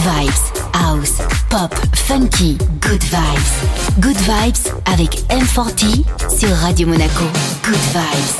vibes, house, pop, funky, good vibes. Good vibes avec M40 sur Radio Monaco. Good vibes.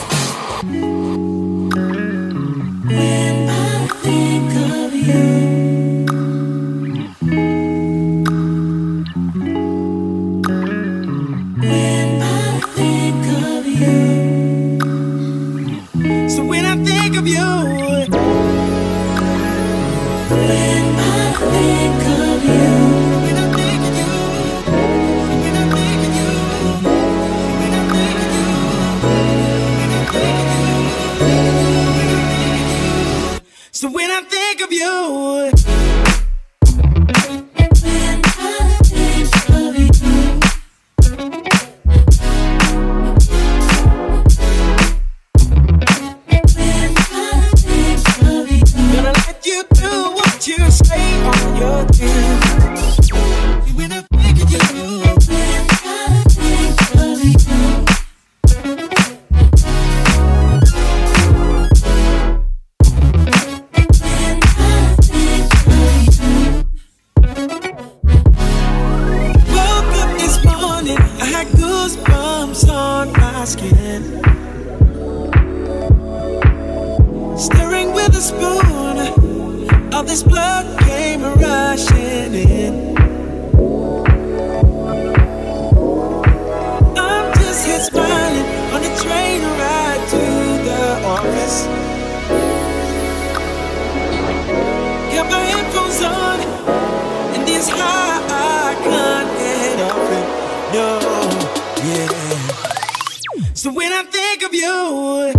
Radio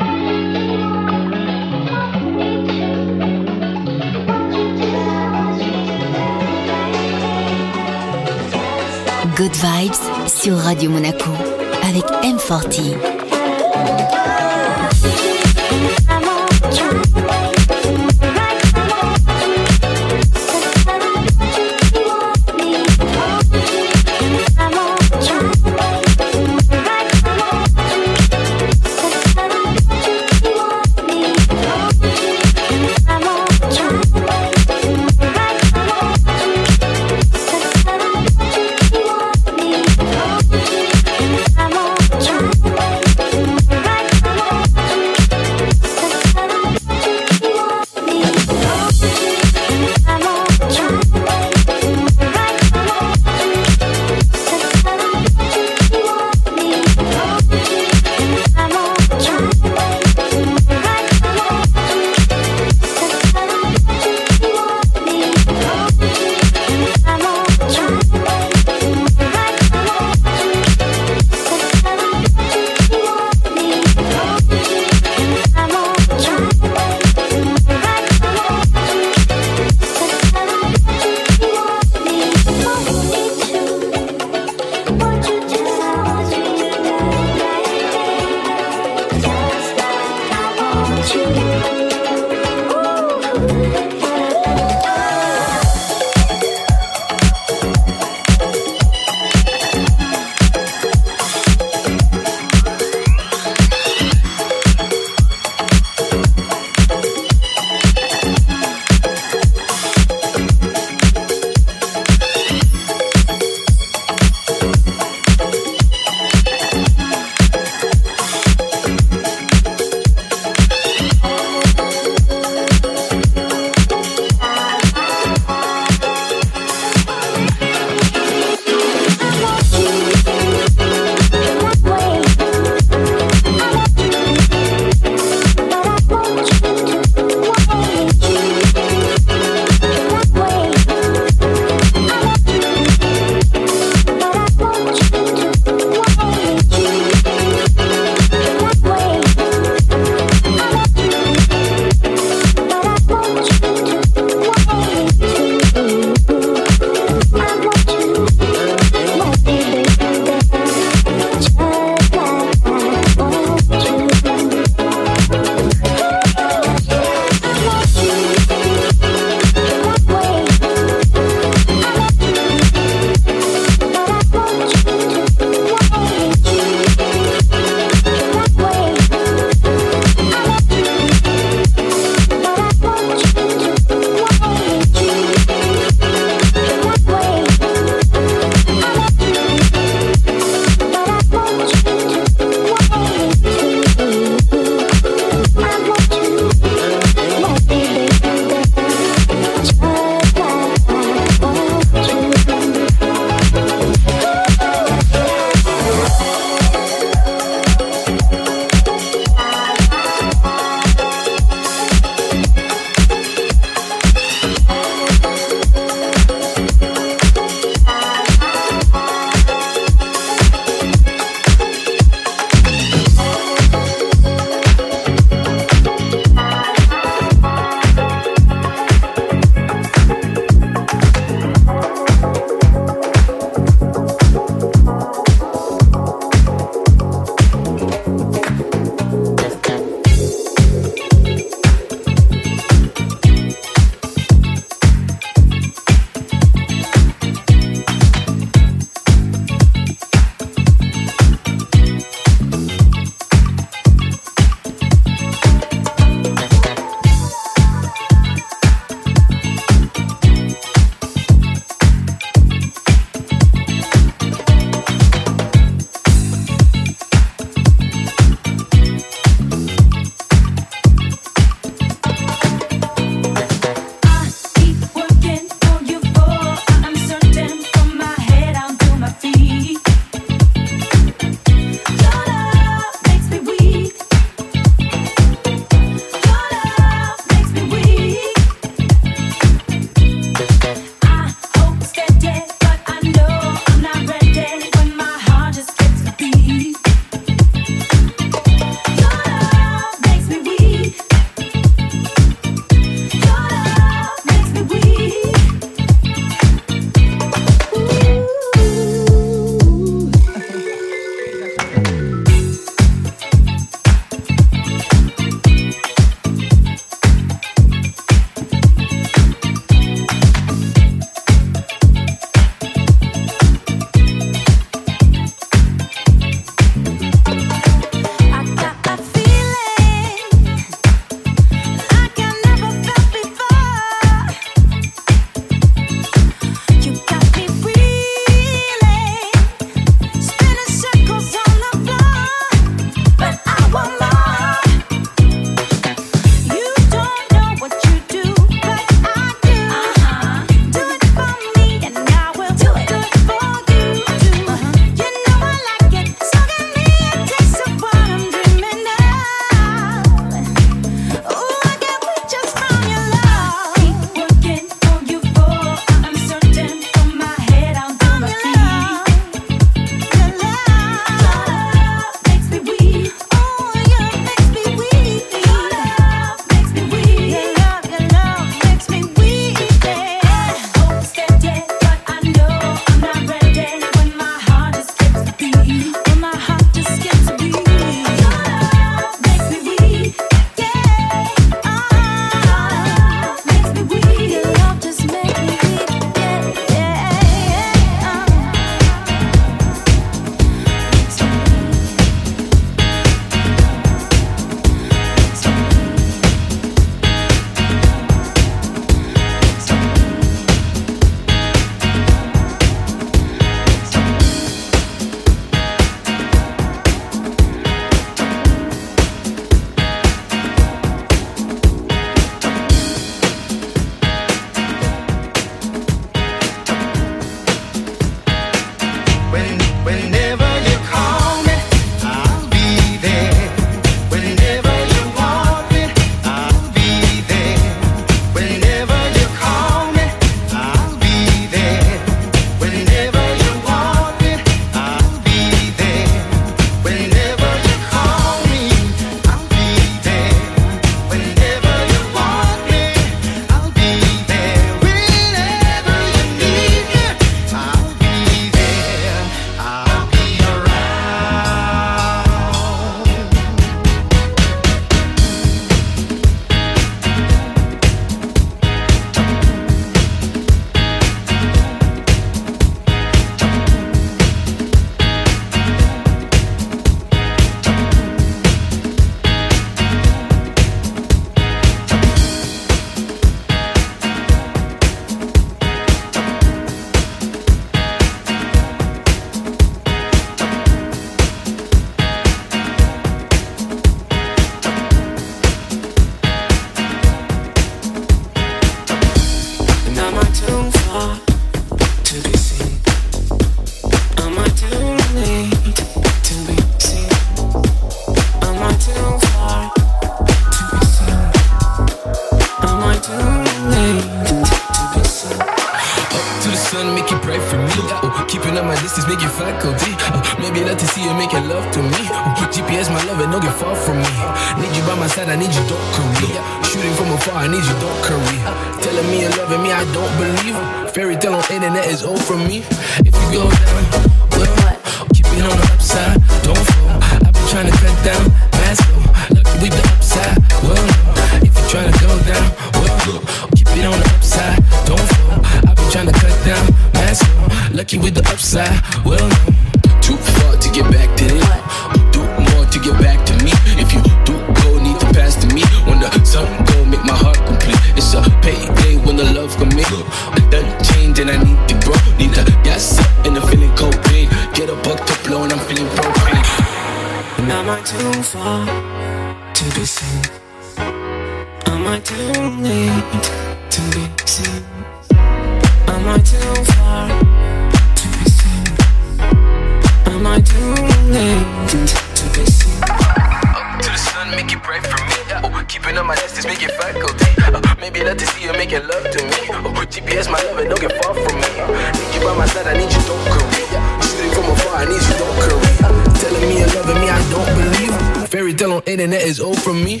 is all from me.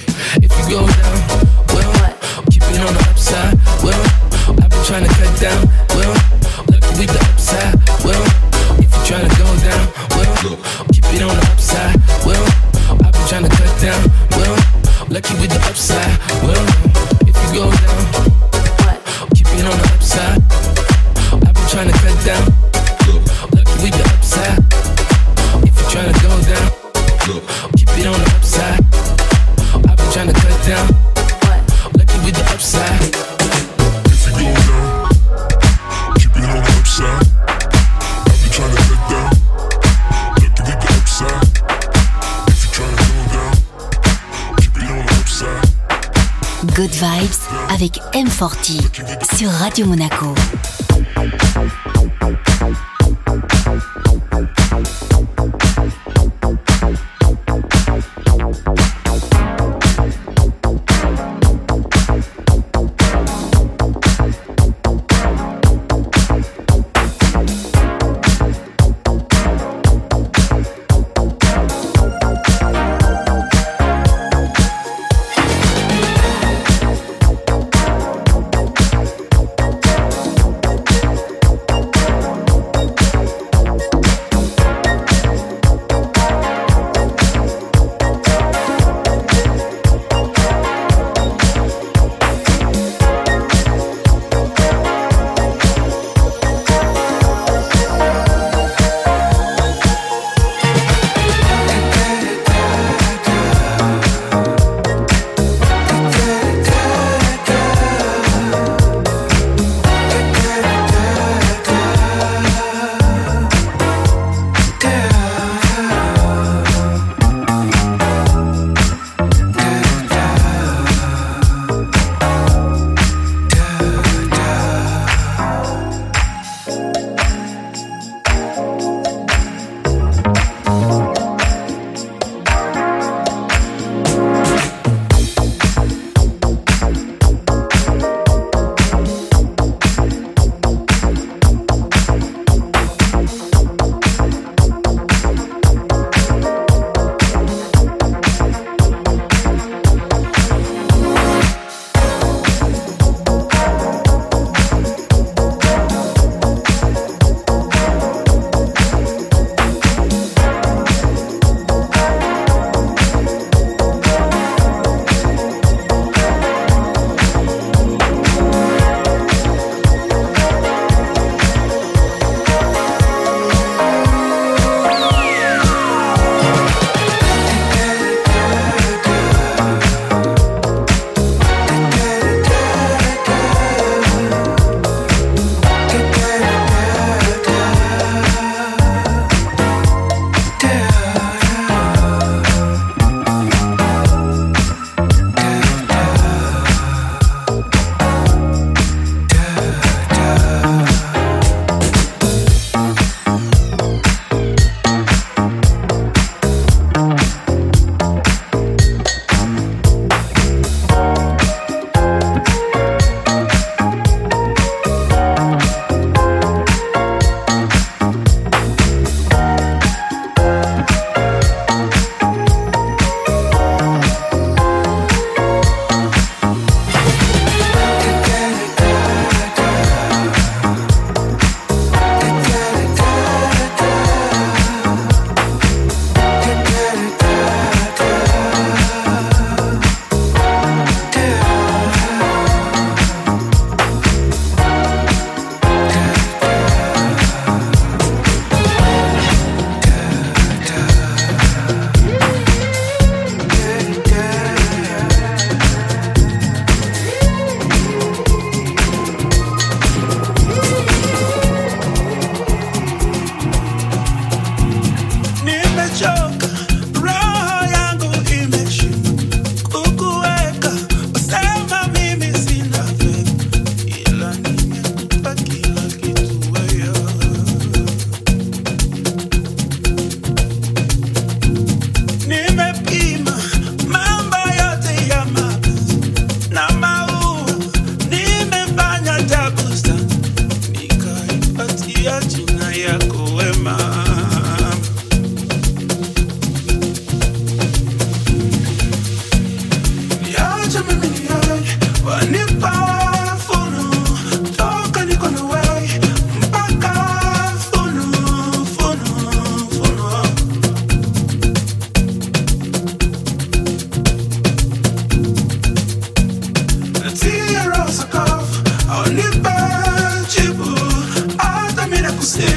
Monaco. still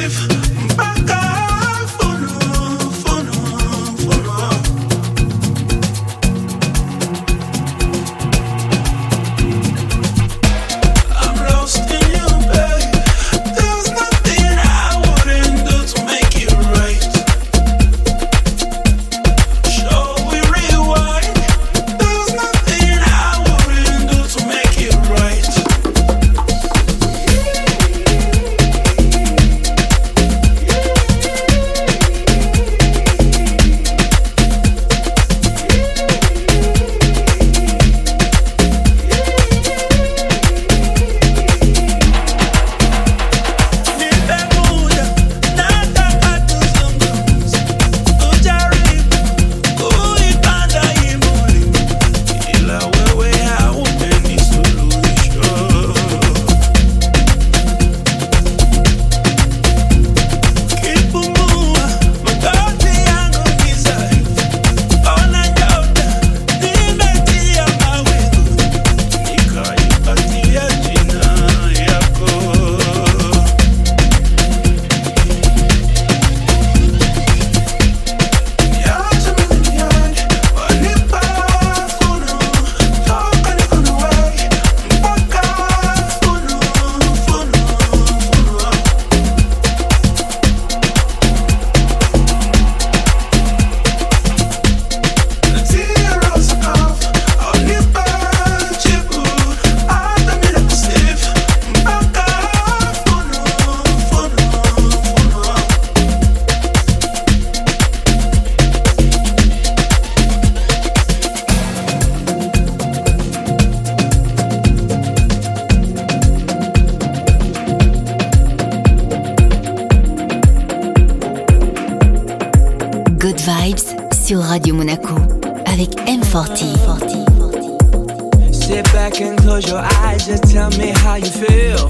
40. 40. Sit back and close your eyes, just tell me how you feel.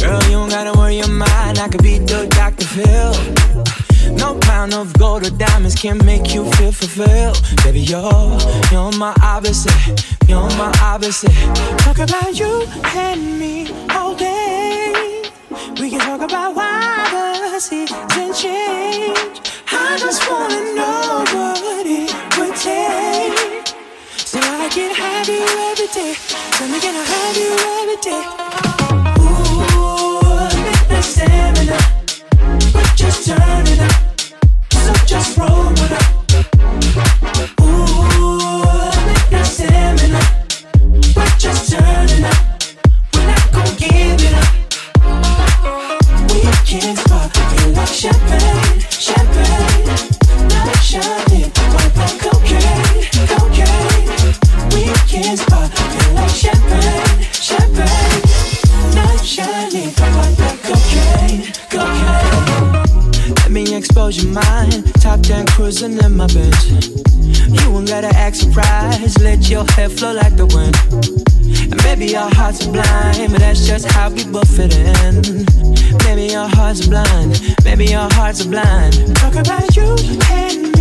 Girl, you don't gotta worry your mind, I could be the Dr. Phil. No pound of gold or diamonds can make you feel fulfilled. Baby, you're, you're my opposite, you're my opposite. Talk about you and me all day. We can talk about why the seasons change. can have you every day. Tell me, can I have you every day? Ooh, stamina. Up. So just roll it up. hair flow like the wind. And maybe our hearts are blind, but that's just how we both fit in. Maybe our hearts are blind, maybe our hearts are blind. Talk about you and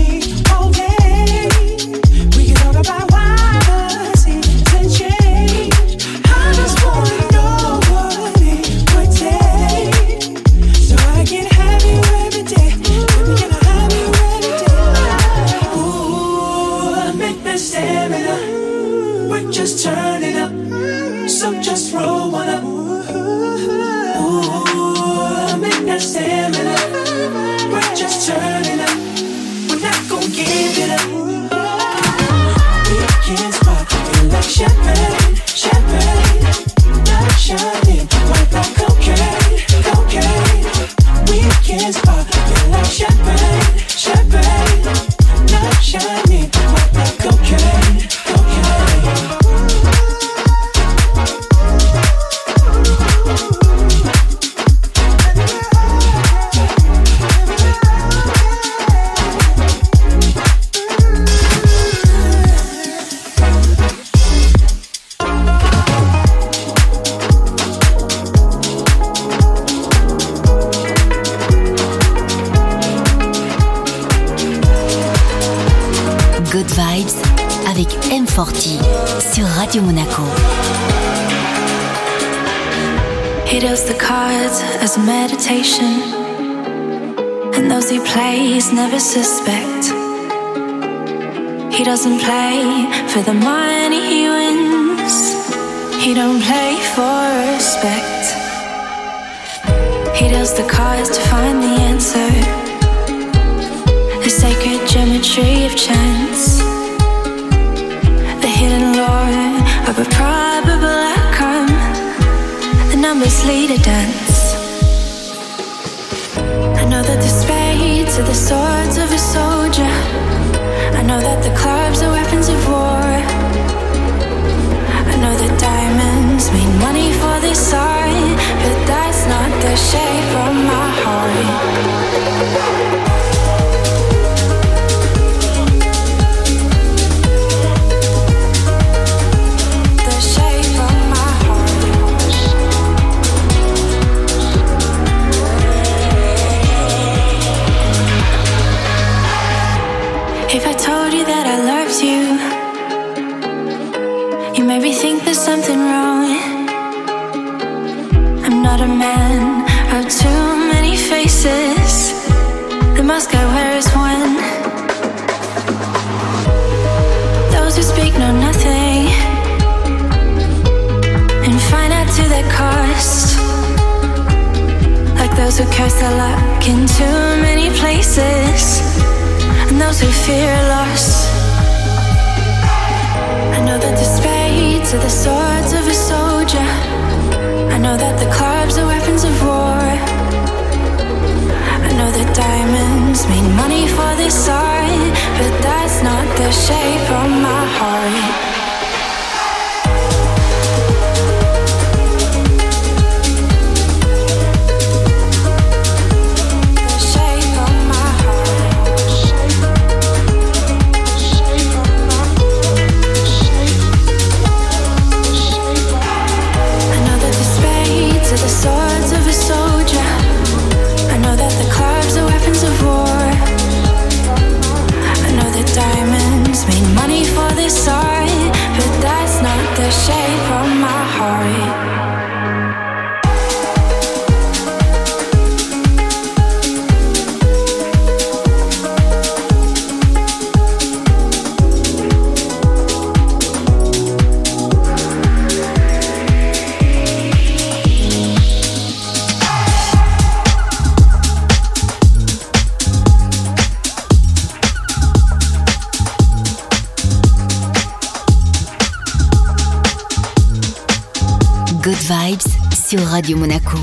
Radio Monaco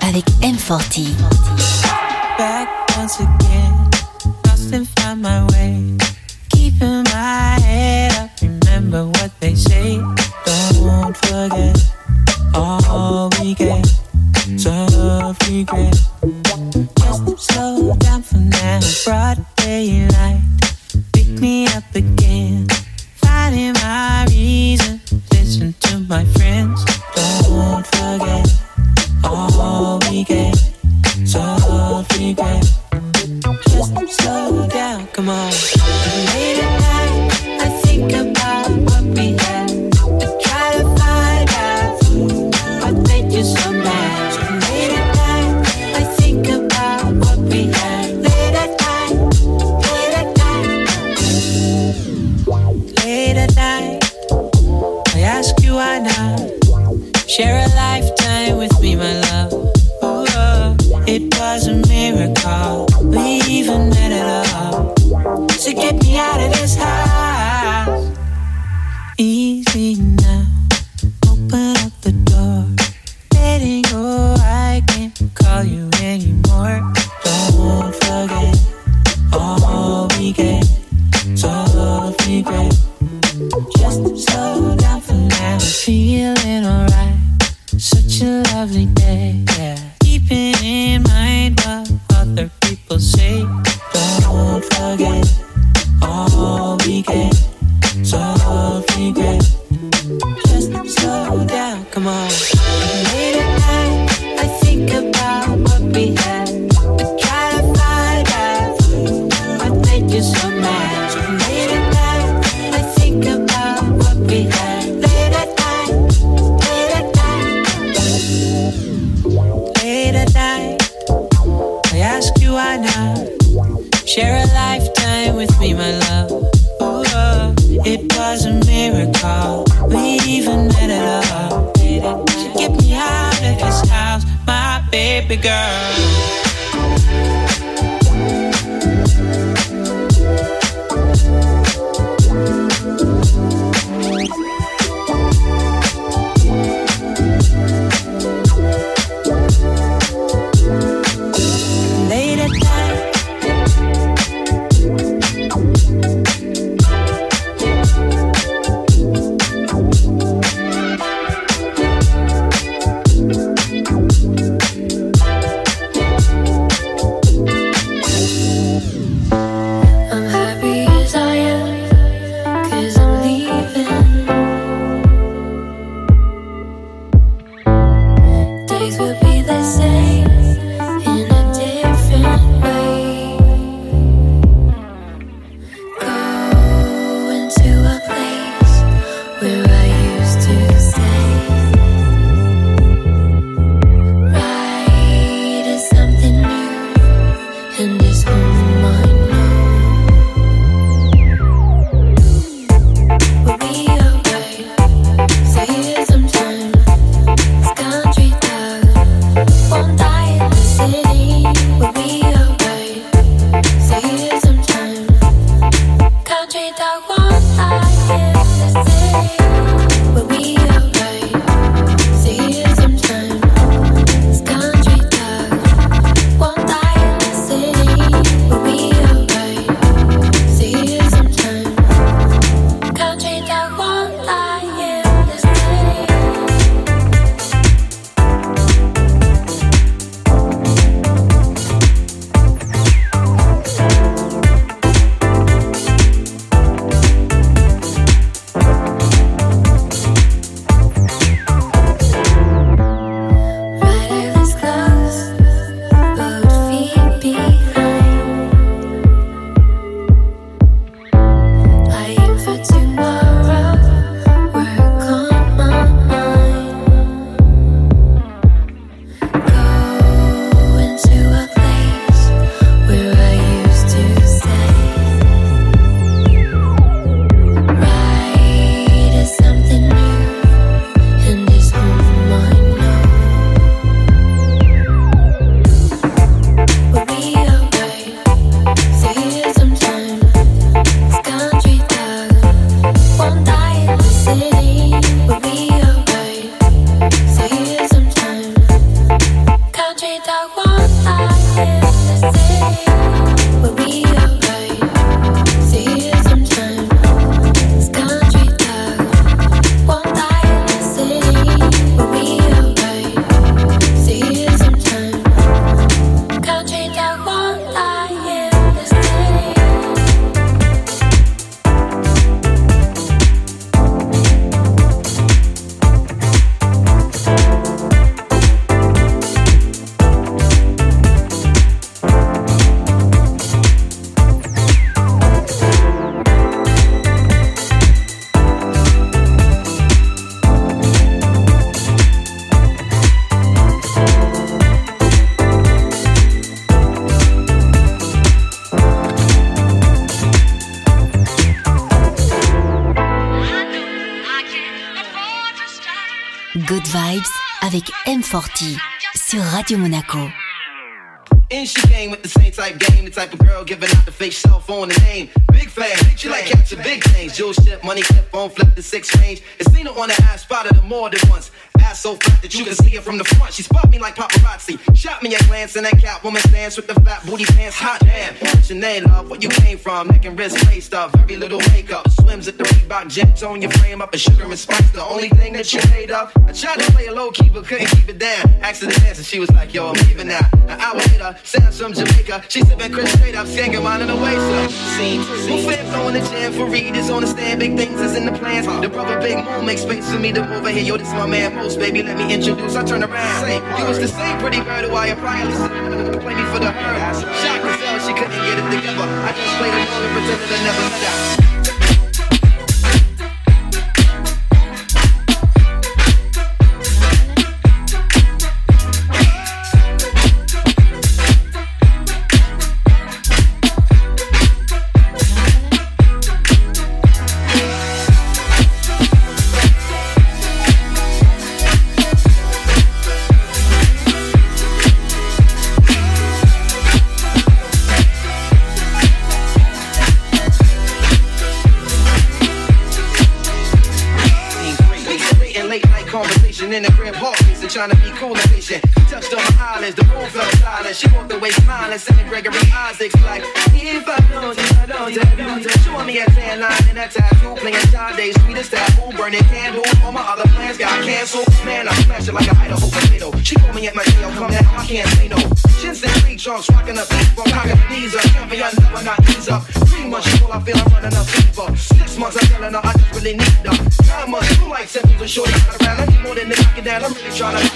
avec M40. in this home. M40 sur Radio Monaco. And she came with the same type game, the type of girl giving out the fake cell phone and name. She like catching big things. Jewel ship, money clip, phone flip the six range. And seen her on the ass, spotted her more than once. Ass so fat that you can see it from the front. She spot me like paparazzi. Shot me a glance and that cat woman dance with the fat booty pants. Hot damn. Sinead, love, where you came from. Neck and wrist, face stuff, very little makeup. Swims at the Reebok jet, on your frame up. A sugar and spice, the only thing that you made up. I tried to play a low key, but couldn't keep it down. To dance and she was like, yo, I'm leaving now. An hour later, Sounds from Jamaica. She sipping Chris straight up, singing mine in the waist. Scene, move fam going to jam for readers on the stand. Big things is in the plans. The brother Big Moon makes space for me to move over here. Yo, this my man Most, baby. Let me introduce. I turn around. Say, you was the same pretty bird who I prior listened play me for the herd. Shocked herself, she couldn't get it together. I just played along and pretended I never met her. Smiling, singing Gregory Isaacs like, If I don't, if I don't, if I don't. Showing me a tan line and a tattoo, playing Sade, sweetest taboo, burning candles. All my other plans got canceled. Man, I smash it like a Idaho potato. She called me at my jail, come now, I can't say no. Chins and three trunks, rocking up beat, from cocking knees up. Champion, never not ease up. Three months, she I feel I'm running up fever. Six months, I'm telling her I just really need her. Nine months, two like symptoms, and shorty around. I need more than the knocking down, I'm really trying to knock it down.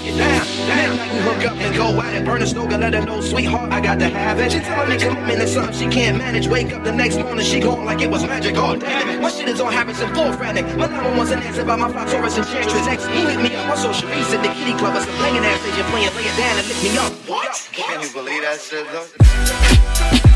Damn, like hook up and go at it. Burn a snoga, let her know, sweetheart, I got to have it. She telling me commitment is something she can't manage. Wake up the next morning, she gone like it was magic. Oh, damn it. My shit is on habits and full frantic. My number one's an answer by my fly Taurus enchantress. Ex, he hit me up on social media at the kitty club. A playing ass station playing, lay it down and lick me up. What? Can you believe that shit, though?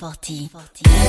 40. 40.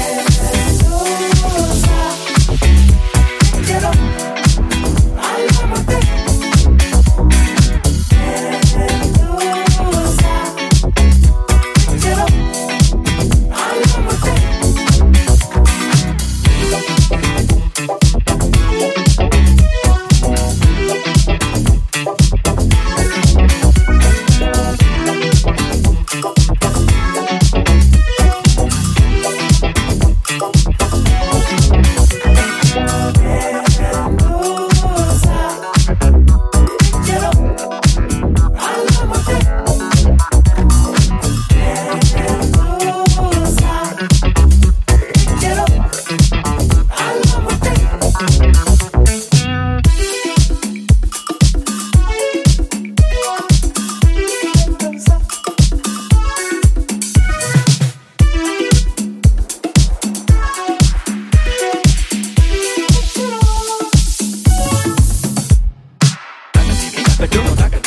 M4T.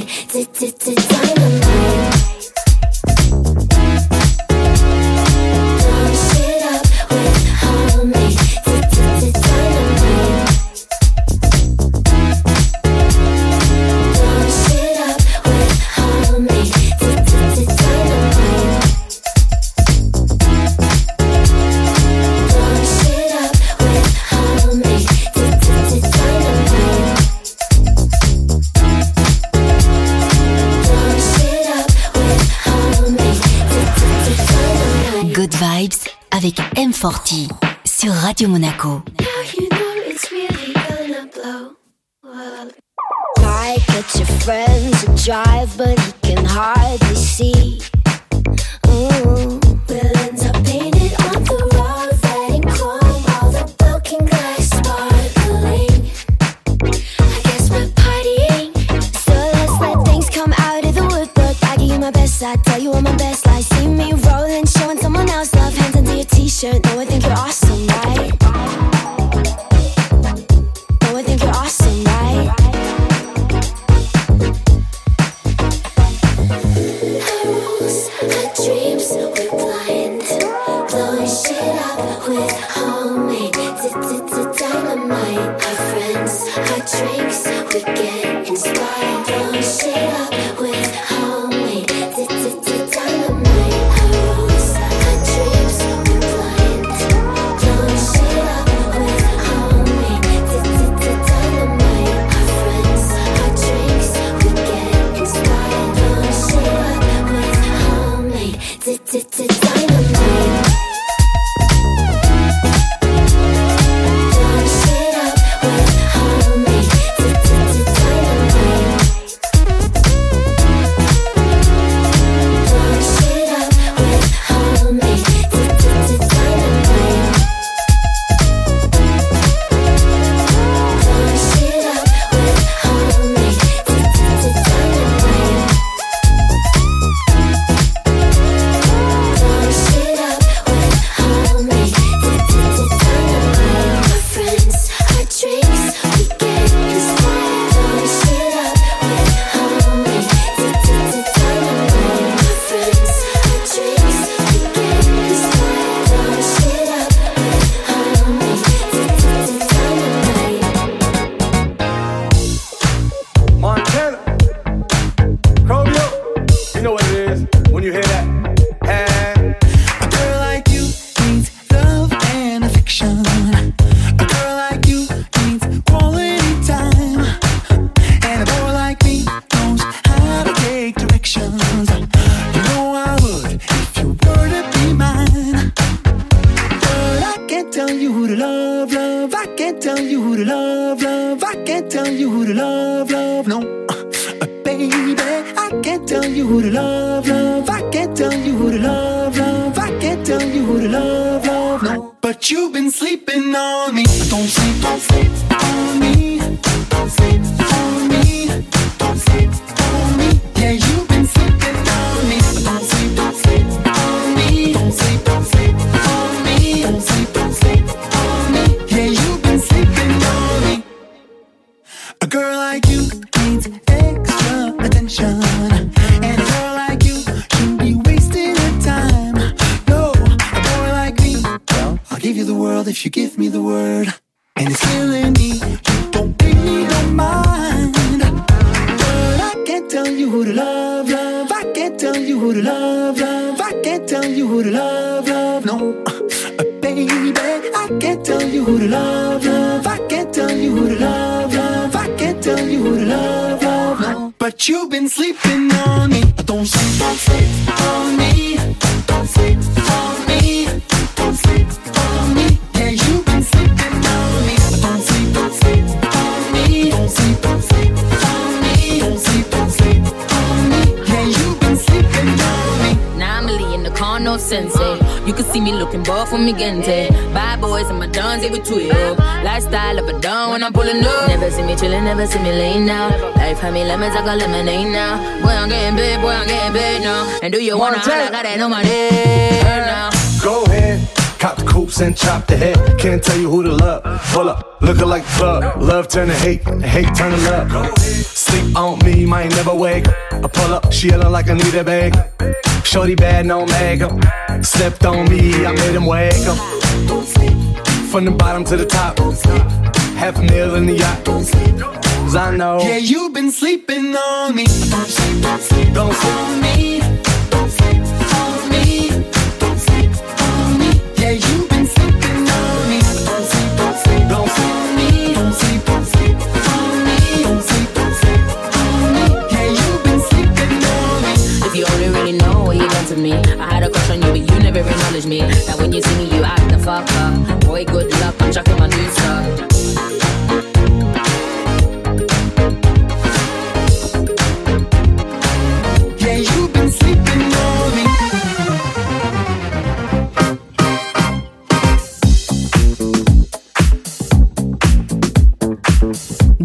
Dynamite M4T sur Radio Monaco. Might get your friend to drive, but he can hardly see. Attention. And a girl like you shouldn't be wasting her time. No, a boy like me, I'll give you the world if you give me the word. And it's killing me. Don't pay me no mind. But I can't tell you who to love, love. I can't tell you who to love, love. I can't tell you who to love, love. No, baby, I can't tell you who to love. You've been sleeping on me. Don't sleep, don't sleep on me. See me looking buff when me gente. Bad boys and my dons, they with twelve. Lifestyle of a don when I'm pulling up. Never see me chillin', never see me laying now. Life had me lemons, I got lemonade now. Boy, I'm getting paid, boy, I'm getting paid now. And do you wanna Montana. I got that on my head now. Go ahead. Cop the coops and chop the head. Can't tell you who to love. Pull up, looking like the plug. Love turn to hate, hate turn to love. Sleep on me, might never wake. I pull up, she yelling like I need a bag. Shorty bad, no makeup. Slept on me, I made him wake up. From the bottom to the top. Half a meal in the yacht. Cause I know. Yeah, you've been sleeping on me. Don't sleep, don't sleep, Don't sleep. on me. never acknowledge me. When you me, you act the fuck up. Boy, good luck, I'm chucking my new stuff.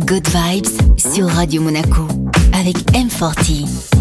Good Vibes sur Radio Monaco avec M40.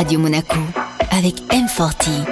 Radio Monaco avec M40.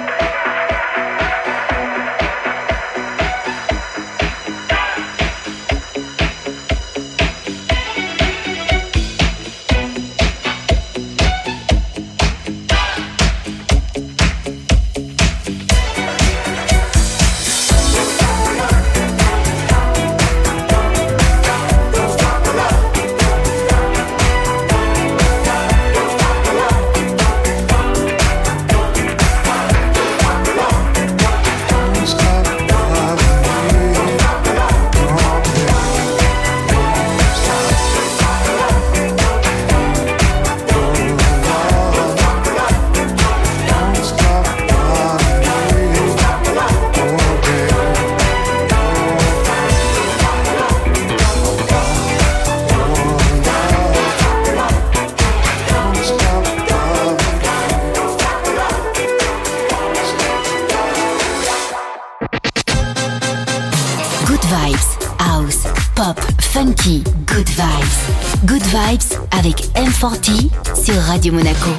Radio Monaco. Good vibes.